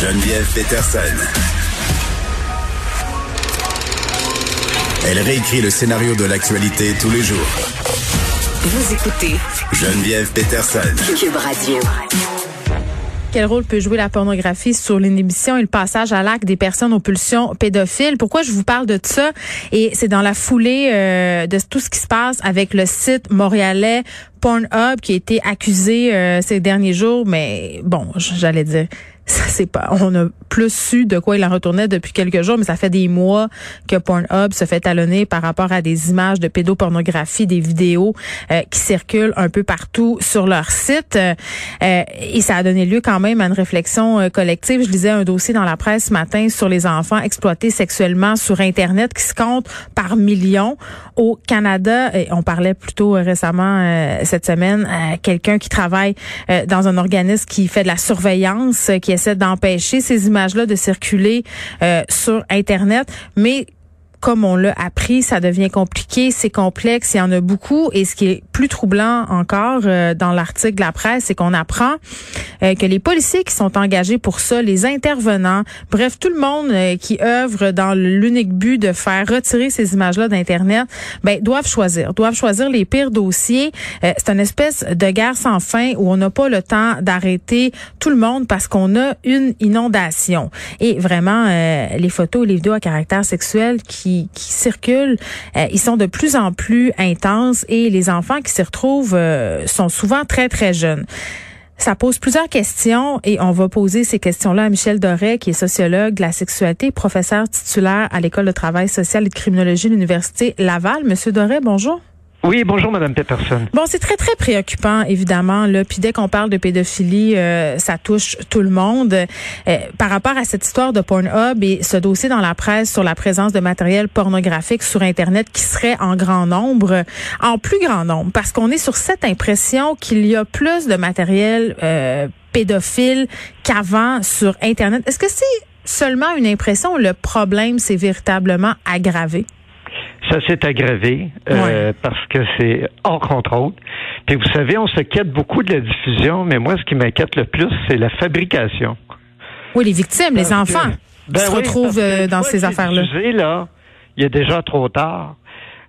Geneviève Peterson. Elle réécrit le scénario de l'actualité tous les jours. Vous écoutez Geneviève Peterson. Cube Radio. Quel rôle peut jouer la pornographie sur l'inhibition et le passage à l'acte des personnes aux pulsions pédophiles? Pourquoi je vous parle de ça? Et c'est dans la foulée euh, de tout ce qui se passe avec le site montréalais Pornhub qui a été accusé euh, ces derniers jours, mais bon, j'allais dire ça c'est pas on a plus su de quoi il en retournait depuis quelques jours mais ça fait des mois que Pornhub se fait talonner par rapport à des images de pédopornographie des vidéos euh, qui circulent un peu partout sur leur site. Euh, et ça a donné lieu quand même à une réflexion euh, collective. Je lisais un dossier dans la presse ce matin sur les enfants exploités sexuellement sur internet qui se comptent par millions au Canada et on parlait plutôt récemment cette semaine quelqu'un qui travaille dans un organisme qui fait de la surveillance qui d'empêcher ces images-là de circuler euh, sur Internet. Mais comme on l'a appris, ça devient compliqué, c'est complexe, il y en a beaucoup. Et ce qui est plus troublant encore euh, dans l'article de la presse, c'est qu'on apprend euh, que les policiers qui sont engagés pour ça, les intervenants, bref, tout le monde euh, qui œuvre dans l'unique but de faire retirer ces images-là d'Internet, ben, doivent choisir, doivent choisir les pires dossiers. c'est une espèce de guerre sans fin où on n'a pas le temps d'arrêter tout le monde parce qu'on a une inondation. Et vraiment, les photos et les vidéos à caractère sexuel qui qui, circulent, euh, ils sont de plus en plus intenses et les enfants qui s'y retrouvent euh, sont souvent très, très jeunes. Ça pose plusieurs questions et on va poser ces questions-là à Michel Doré, qui est sociologue de la sexualité, professeur titulaire à l'École de travail social et de criminologie de l'Université Laval. Monsieur Doré, bonjour. Oui, bonjour, Madame Peterson. Bon, c'est très, très préoccupant, évidemment. Là. Puis dès qu'on parle de pédophilie, euh, ça touche tout le monde. Euh, par rapport à cette histoire de Pornhub et ce dossier dans la presse sur la présence de matériel pornographique sur Internet qui serait en grand nombre, en plus grand nombre, parce qu'on est sur cette impression qu'il y a plus de matériel euh, pédophile qu'avant sur Internet. Est-ce que c'est seulement une impression ou le problème s'est véritablement aggravé? Ça s'est aggravé euh, parce que c'est hors contrôle. Puis vous savez, on s'inquiète beaucoup de la diffusion, mais moi, ce qui m'inquiète le plus, c'est la fabrication. Oui, les victimes, les enfants qui ben se retrouvent euh, dans ces affaires-là. là, il y a déjà trop tard.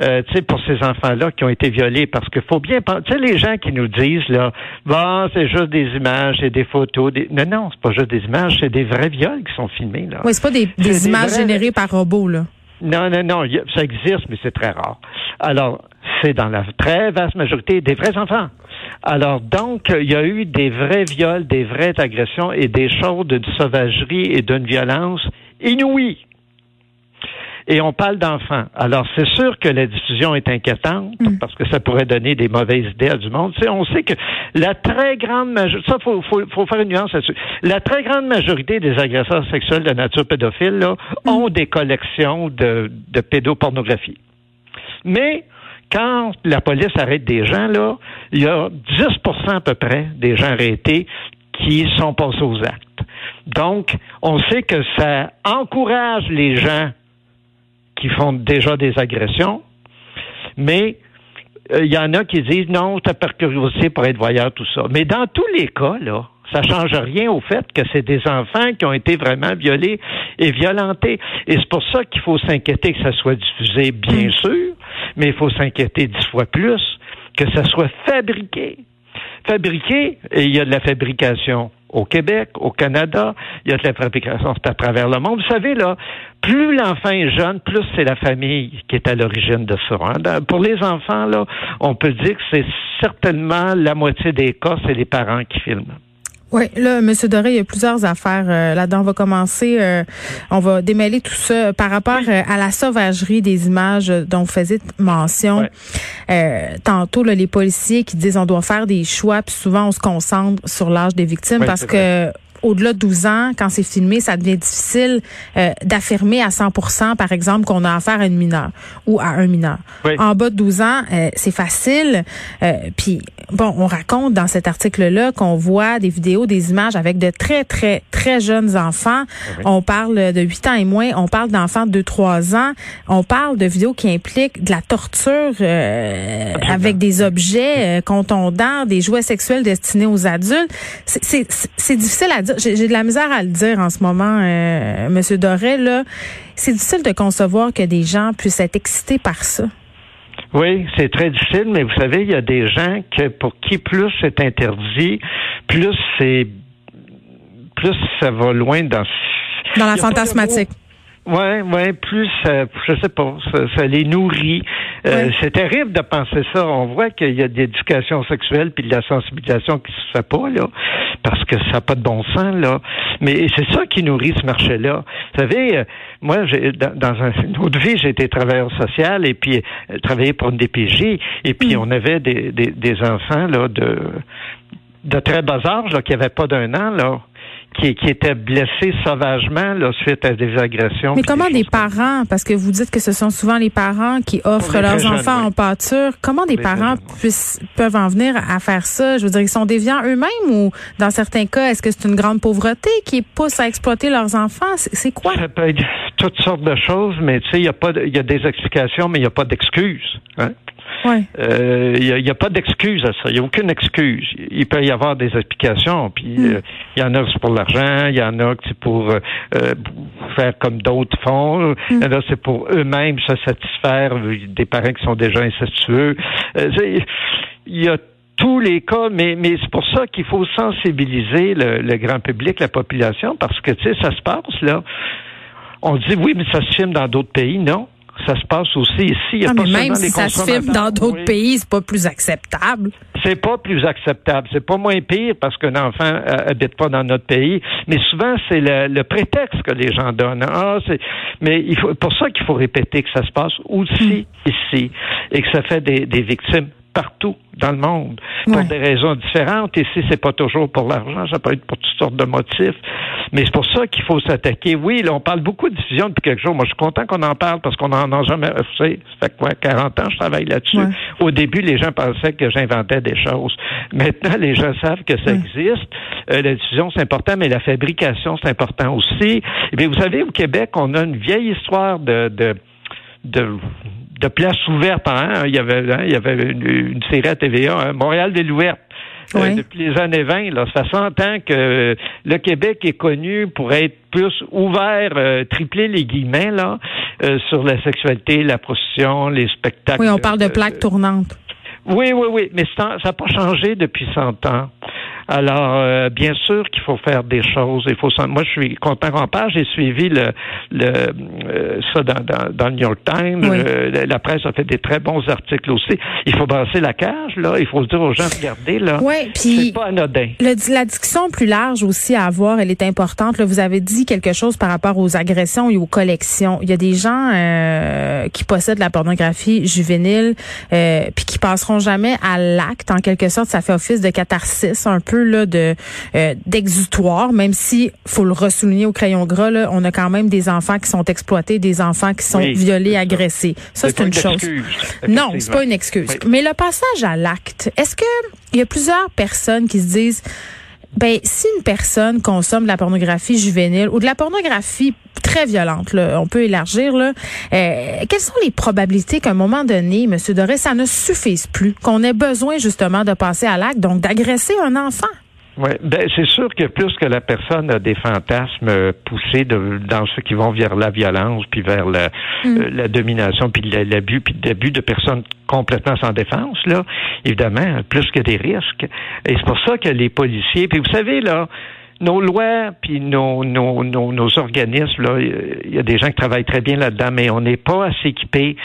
Euh, tu sais, pour ces enfants-là qui ont été violés, parce qu'il faut bien tu sais, les gens qui nous disent, là, bon, c'est juste des images, et des photos, des... non, non, c'est pas juste des images, c'est des vrais viols qui sont filmés, là. Oui, c'est pas des, images générées par robot, là. Non, non, non, ça existe, mais c'est très rare. Alors, c'est dans la très vaste majorité des vrais enfants. Alors, donc, il y a eu des vrais viols, des vraies agressions et des choses de sauvagerie et d'une violence inouïe et on parle d'enfants. Alors, c'est sûr que la diffusion est inquiétante mm. parce que ça pourrait donner des mauvaises idées à du monde. on sait que la très grande majorité, ça, faut, faut, faut, faire une nuance là-dessus. La très grande majorité des agresseurs sexuels de nature pédophile là, mm. ont des collections de, de pédopornographie. Mais quand la police arrête des gens, là, il y a 10% à peu près des gens arrêtés qui sont passés aux actes. Donc, on sait que ça encourage les gens qui font déjà des agressions, mais il euh, y en a qui disent non, c'est par curiosité pour être voyeur, tout ça. Mais dans tous les cas, là, ça change rien au fait que c'est des enfants qui ont été vraiment violés et violentés. Et c'est pour ça qu'il faut s'inquiéter que ça soit diffusé, bien mm. sûr, mais il faut s'inquiéter dix fois plus que ça soit fabriqué. Fabriqué, et il y a de la fabrication au Québec, au Canada, il y a de la fabrication à travers le monde. Vous savez, là, plus l'enfant est jeune, plus c'est la famille qui est à l'origine de ça. Hein. Pour les enfants, là, on peut dire que c'est certainement la moitié des cas, c'est les parents qui filment. Oui, là, M. Doré, il y a plusieurs affaires euh, là-dedans. On va commencer, euh, on va démêler tout ça par rapport euh, à la sauvagerie des images dont vous faisiez mention. tantôt, là, les policiers qui disent on doit faire des choix, puis souvent on se concentre sur l'âge des victimes parce que au-delà de 12 ans, quand c'est filmé, ça devient difficile euh, d'affirmer à 100% par exemple, qu'on a affaire à une mineure ou à un mineur. En bas de 12 ans, euh, c'est facile. Euh, puis, bon, on raconte dans cet article-là qu'on voit des vidéos, des images avec de très, très, très jeunes enfants. On parle de 8 ans et moins. On parle d'enfants de 2-3 ans. On parle de vidéos qui impliquent de la torture avec des objets contondants, des jouets sexuels destinés aux adultes. C'est difficile à dire j'ai de la misère à le dire en ce moment, euh, Monsieur Doré. Là, c'est difficile de concevoir que des gens puissent être excités par ça. Oui, c'est très difficile, mais vous savez, il y a des gens que pour qui plus c'est interdit, plus c'est plus ça va loin dans dans la fantasmatique. Ouais, ouais, plus euh, je sais pas, ça, les nourrit. Euh, c'est terrible de penser ça. On voit qu'il y a de l'éducation sexuelle puis de la sensibilisation qui se fait pas là, parce que ça n'a pas de bon sens là. Mais c'est ça qui nourrit ce marché-là. Vous savez, euh, moi, j'ai dans, dans un, une autre vie, j'ai été travailleur social et puis euh, travaillé pour une DPJ et puis mm. on avait des, des, des enfants là de de très bas âge là qui n'avaient pas d'un an là qui, qui étaient blessés sauvagement là, suite à des agressions. Mais comment des, parents, parce que vous dites que ce sont souvent les parents qui offrent leurs enfants en pâture, comment des parents puissent, peuvent en venir à faire ça? Je veux dire, ils sont déviants eux-mêmes ou dans certains cas, est-ce que c'est une grande pauvreté qui pousse à exploiter leurs enfants? C'est quoi? Ça peut être toutes sortes de choses, mais tu sais, il y a pas, il y a des explications, mais il n'y a pas d'excuses. Hein? Il n'y euh, a, pas d'excuse à ça. Il n'y a aucune excuse. Il peut y avoir des explications. Puis il hmm. euh, y en a c'est pour l'argent, il y en a c'est pour euh, faire comme d'autres font. Hmm. Il y en a c'est pour eux-mêmes se satisfaire des parents qui sont déjà incestueux. il y a tous les cas, mais, mais c'est pour ça qu'il faut sensibiliser le, le, grand public, la population, parce que, tu sais, ça se passe, là. On dit, oui, mais ça se filme dans d'autres pays. Non ça se passe aussi ici. Il y a ah, pas mais même si ça se filme dans d'autres pays, c'est pas plus acceptable. C'est pas plus acceptable. C'est pas moins pire parce qu'un enfant euh, habite pas dans notre pays. Mais souvent, c'est le, prétexte que les gens donnent. Ah, c'est, mais il faut, pour ça qu'il faut répéter que ça se passe aussi hmm. ici et que ça fait des, des victimes partout dans le monde pour des raisons différentes. Si c'est pas toujours pour l'argent, ça peut être pour toutes sortes de motifs. Mais c'est pour ça qu'il faut s'attaquer. Oui, là, on parle beaucoup de diffusion depuis quelque chose. Moi, je suis content qu'on en parle parce qu'on n'en a jamais fait. Ça fait quoi, 40 ans, je travaille là-dessus? Au début, les gens pensaient que j'inventais des choses. Maintenant, les gens savent que ça existe. Euh, la diffusion, c'est important, mais la fabrication, c'est important aussi. Et bien, vous savez, au Québec, on a une vieille histoire de, de de de places ouvertes. Hein? Il y avait, hein, il y avait une, série à TVA, hein? Montréal ville ouverte. Euh, depuis les années 20, là, ça s'entend que le Québec est connu pour être plus ouvert, euh, tripler les guillemets là, euh, sur la sexualité, la prostitution, les spectacles. Oui, on parle de plaques tournantes. Oui, oui, oui, mais ça n'a pas changé depuis 100 ans. Alors, euh, bien sûr qu'il faut faire des choses. Il faut. Moi, je suis content qu'on parle. J'ai suivi le, le euh, ça dans, dans, le New York Times. Euh, la presse a fait des très bons articles aussi. Il faut brasser la cage là. Il faut dire aux gens regardez là. Oui, puis c'est pas anodin. la discussion plus large aussi à avoir, elle est importante. Là, vous avez dit quelque chose par rapport aux agressions et aux collections. Il y a des gens qui possèdent la pornographie juvénile puis qui passeront jamais à l'acte. En quelque sorte, ça fait office de catharsis un peu là de euh, d'exutoire, même si faut le ressouligner au crayon gras, là, on a quand même des enfants qui sont exploités, des enfants qui sont violés, agressés. Ça c'est une chose. non, c'est pas une excuse. Mais le passage à l'acte, est-ce que il y a plusieurs personnes qui se disent ben si une personne consomme de la pornographie juvénile ou de la pornographie très violente, là, on peut élargir, là, euh, quelles sont les probabilités qu'à un moment donné, M. Doré, ça ne suffise plus, qu'on ait besoin justement de passer à l'acte, donc d'agresser un enfant? Oui, ben c'est sûr que plus que la personne a des fantasmes poussés de, dans ceux qui vont vers la violence, puis vers la, mm. euh, la domination, puis l'abus, puis l'abus de personnes complètement sans défense, là, évidemment, plus que des risques. Et c'est pour ça que les policiers, puis vous savez, là, nos lois, puis nos, nos, nos, nos organismes, là, il y a des gens qui travaillent très bien là-dedans, mais on n'est pas assez équipés.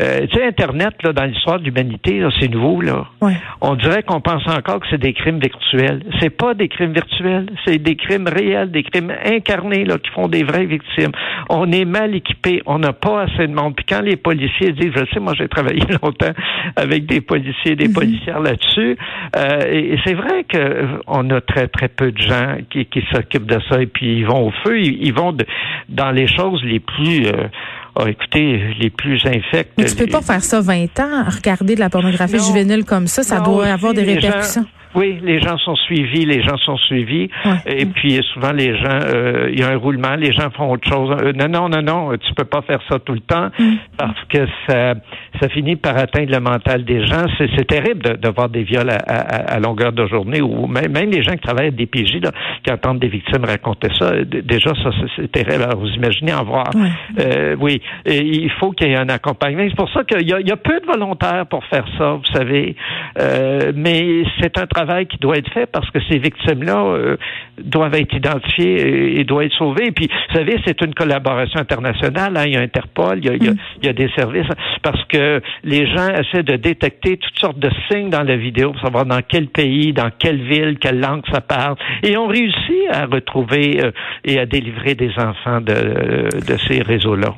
Euh, tu sais, Internet, là, dans l'histoire de l'humanité, c'est nouveau, là. Ouais. On dirait qu'on pense encore que c'est des crimes virtuels. C'est pas des crimes virtuels, c'est des crimes réels, des crimes incarnés, là, qui font des vraies victimes. On est mal équipés, on n'a pas assez de monde. Puis quand les policiers disent, je sais, moi j'ai travaillé longtemps avec des policiers, des policières là-dessus, euh, et, et c'est vrai que on a très très peu de gens qui, qui s'occupent de ça et puis ils vont au feu, ils, ils vont de- dans les choses les plus, euh, ah, écoutez, les plus infectes. Mais tu peux les- pas faire ça 20 ans, regarder de la pornographie Non. juvénile comme ça, ça Non, doit avoir des gens- répercussions. Oui, les gens sont suivis, les gens sont suivis. Ouais. Et puis souvent les gens, euh, il y a un roulement, les gens font autre chose. Euh, non, non, non, non, tu peux pas faire ça tout le temps Mm. parce que ça, ça finit par atteindre le mental des gens. C'est, c'est terrible de, de voir des viols à, à- à longueur de journée ou même, même les gens qui travaillent à des PJ là, qui entendent des victimes raconter ça. euh, Déjà, ça, c'est, c'est terrible. Alors, vous imaginez en voir. Ouais. Euh, oui, Et il faut qu'il y ait un accompagnement. C'est pour ça qu'il y a, il y a peu de volontaires pour faire ça, vous savez. Euh, mais c'est un travail qui doit être fait parce que ces victimes-là euh, doivent être identifiées et, et doivent être sauvées. Et puis, vous savez, c'est une collaboration internationale. hein. Il y a Interpol, il y a, il y a- il y a des services parce que les gens essaient de détecter toutes sortes de signes dans la vidéo pour savoir dans quel pays, dans quelle ville, quelle langue ça parle. Et on réussit à retrouver euh, et à délivrer des enfants de, de ces réseaux-là.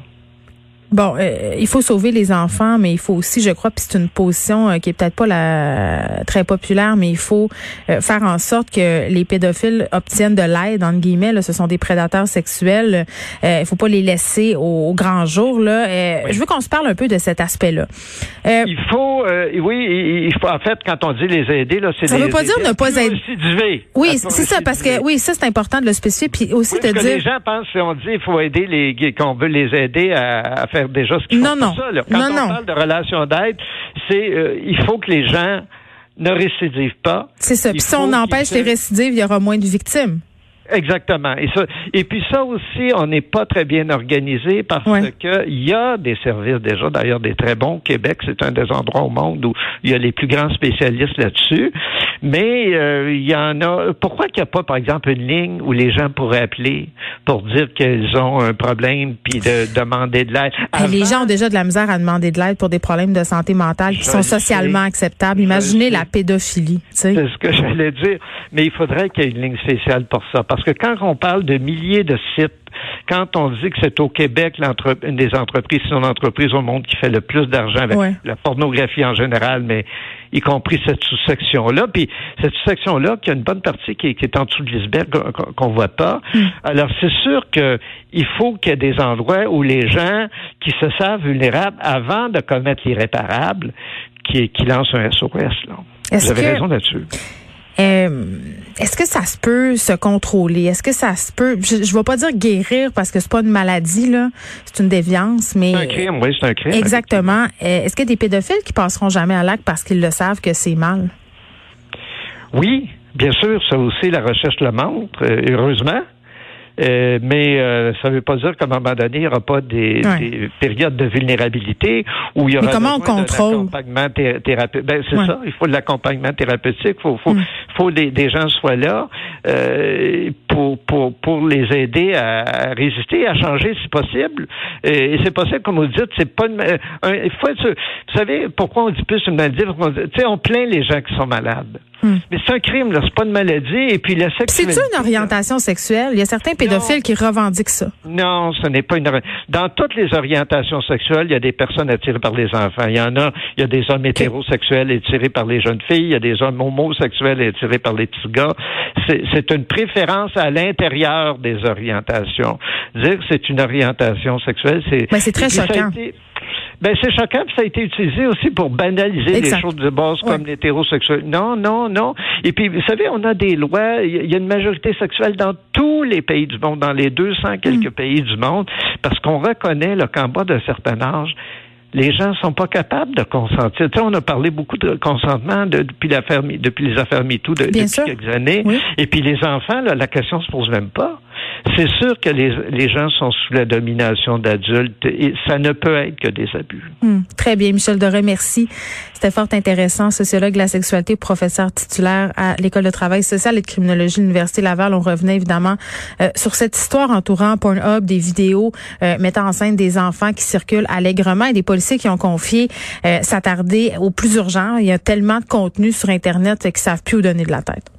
Bon, euh, il faut sauver les enfants, mais il faut aussi, je crois, puis c'est une position euh, qui est peut-être pas la très populaire, mais il faut euh, faire en sorte que les pédophiles obtiennent de l'aide entre guillemets. Là, ce sont des prédateurs sexuels. Euh, il faut pas les laisser au, au grand jour. Là, Euh, je veux qu'on se parle un peu de cet aspect-là. Euh, Il faut, euh, oui, il faut, en fait, quand on dit les aider, là, c'est Ça les veut pas dire ne pas aider- récidiver. oui, c'est ça, parce que oui, ça c'est important de le spécifier, puis aussi Oui, que dire. les gens pensent, si on dit il faut aider les qu'on veut les aider à, à faire déjà ce qu'ils Non, font. non. C'est ça, là. Quand Non, on non. parle de relation d'aide, c'est euh, il faut que les gens ne récidivent pas. C'est ça. Puis si on empêche les récidives, il y aura moins de victimes. Exactement. Et ça, et puis ça aussi, on n'est pas très bien organisé parce Ouais. que il y a des services déjà, d'ailleurs des très bons. Québec, c'est un des endroits au monde où il y a les plus grands spécialistes là-dessus. Mais euh, il y en a. Pourquoi qu'il n'y a pas, par exemple, une ligne où les gens pourraient appeler pour dire qu'ils ont un problème puis de demander de l'aide? Les gens ont déjà de la misère à demander de l'aide pour des problèmes de santé mentale qui Je sont le socialement sais. acceptables. Imaginez la pédophilie. C'est ce que j'allais dire. Mais il faudrait qu'il y ait une ligne spéciale pour ça. Parce que quand on parle de milliers de sites, quand on dit que c'est au Québec l'entre- une des entreprises, c'est une entreprise au monde qui fait le plus d'argent avec Ouais. la pornographie en général, mais y compris cette sous-section-là. Puis cette sous-section-là, qui a une bonne partie qui est, qui est en dessous de l'iceberg, qu'on- voit pas. Alors c'est sûr que il faut qu'il y ait des endroits où les gens qui se savent vulnérables avant de commettre l'irréparable, qui, qui lancent un SOS. Là. Est-ce Vous avez que- raison là-dessus. Euh, Est-ce que ça se peut se contrôler? Est-ce que ça se peut, je ne vais pas dire guérir parce que c'est pas une maladie, là, c'est une déviance, mais... C'est un crime, oui, c'est un crime. Exactement. Euh, Est-ce qu'il y a des pédophiles qui passeront jamais à l'acte parce qu'ils le savent que c'est mal? Oui, bien sûr, ça aussi, la recherche le montre, euh, heureusement. Euh, mais euh, ça ne veut pas dire qu'à un moment donné, il n'y aura pas des, Ouais. des périodes de vulnérabilité où il y aura Mais comment on contrôle? thé- thérapeutique. Ben, c'est Ouais. ça, il faut de l'accompagnement thérapeutique, il faut, faut, Mm. faut des, des gens soient là euh, pour, pour, pour les aider à, à résister, à changer si possible. Et, et c'est possible, comme vous dites, c'est pas une, ma- un, il faut être Vous savez pourquoi on dit plus une maladie? Sais, on plaint les gens qui sont malades. Mm. Mais c'est un crime, là, c'est pas une maladie. Et puis la sexualité. C'est-tu une orientation sexuelle? Il y a certains pédophiles qui revendiquent ça. Non, ce n'est pas une. Dans toutes les orientations sexuelles, il y a des personnes attirées par les enfants. Il y en a. Il y a des hommes hétérosexuels attirés par les jeunes filles. Il y a des hommes homosexuels attirés par les petits gars. C'est c'est une préférence à l'intérieur des orientations. Dire que c'est une orientation sexuelle, c'est. Ben, c'est très choquant. Ben, c'est choquant, puis ça a été utilisé aussi pour banaliser Exact. les choses de base comme Ouais. l'hétérosexuel. Non, non, non. Et puis, vous savez, on a des lois, il y a- une majorité sexuelle dans tous les pays du monde, dans les 200 quelques pays du monde, parce qu'on reconnaît là, qu'en bas d'un certain âge, les gens sont pas capables de consentir. Tu sais, on a parlé beaucoup de consentement de- depuis l'affaire, Mi- depuis les affaires MeToo de, depuis sûr. quelques années. Oui. Et puis les enfants, là, la question se pose même pas. C'est sûr que les, les gens sont sous la domination d'adultes et ça ne peut être que des abus. Hmm. très bien, Michel Doré, merci. C'était fort intéressant. Sociologue de la sexualité, professeur titulaire à l'École de travail social et de criminologie de l'Université Laval. On revenait évidemment euh, sur cette histoire entourant Pornhub, des vidéos euh, mettant en scène des enfants qui circulent allègrement et des policiers qui ont confié euh, s'attarder au plus urgent. Il y a tellement de contenu sur Internet qu'ils savent plus où donner de la tête.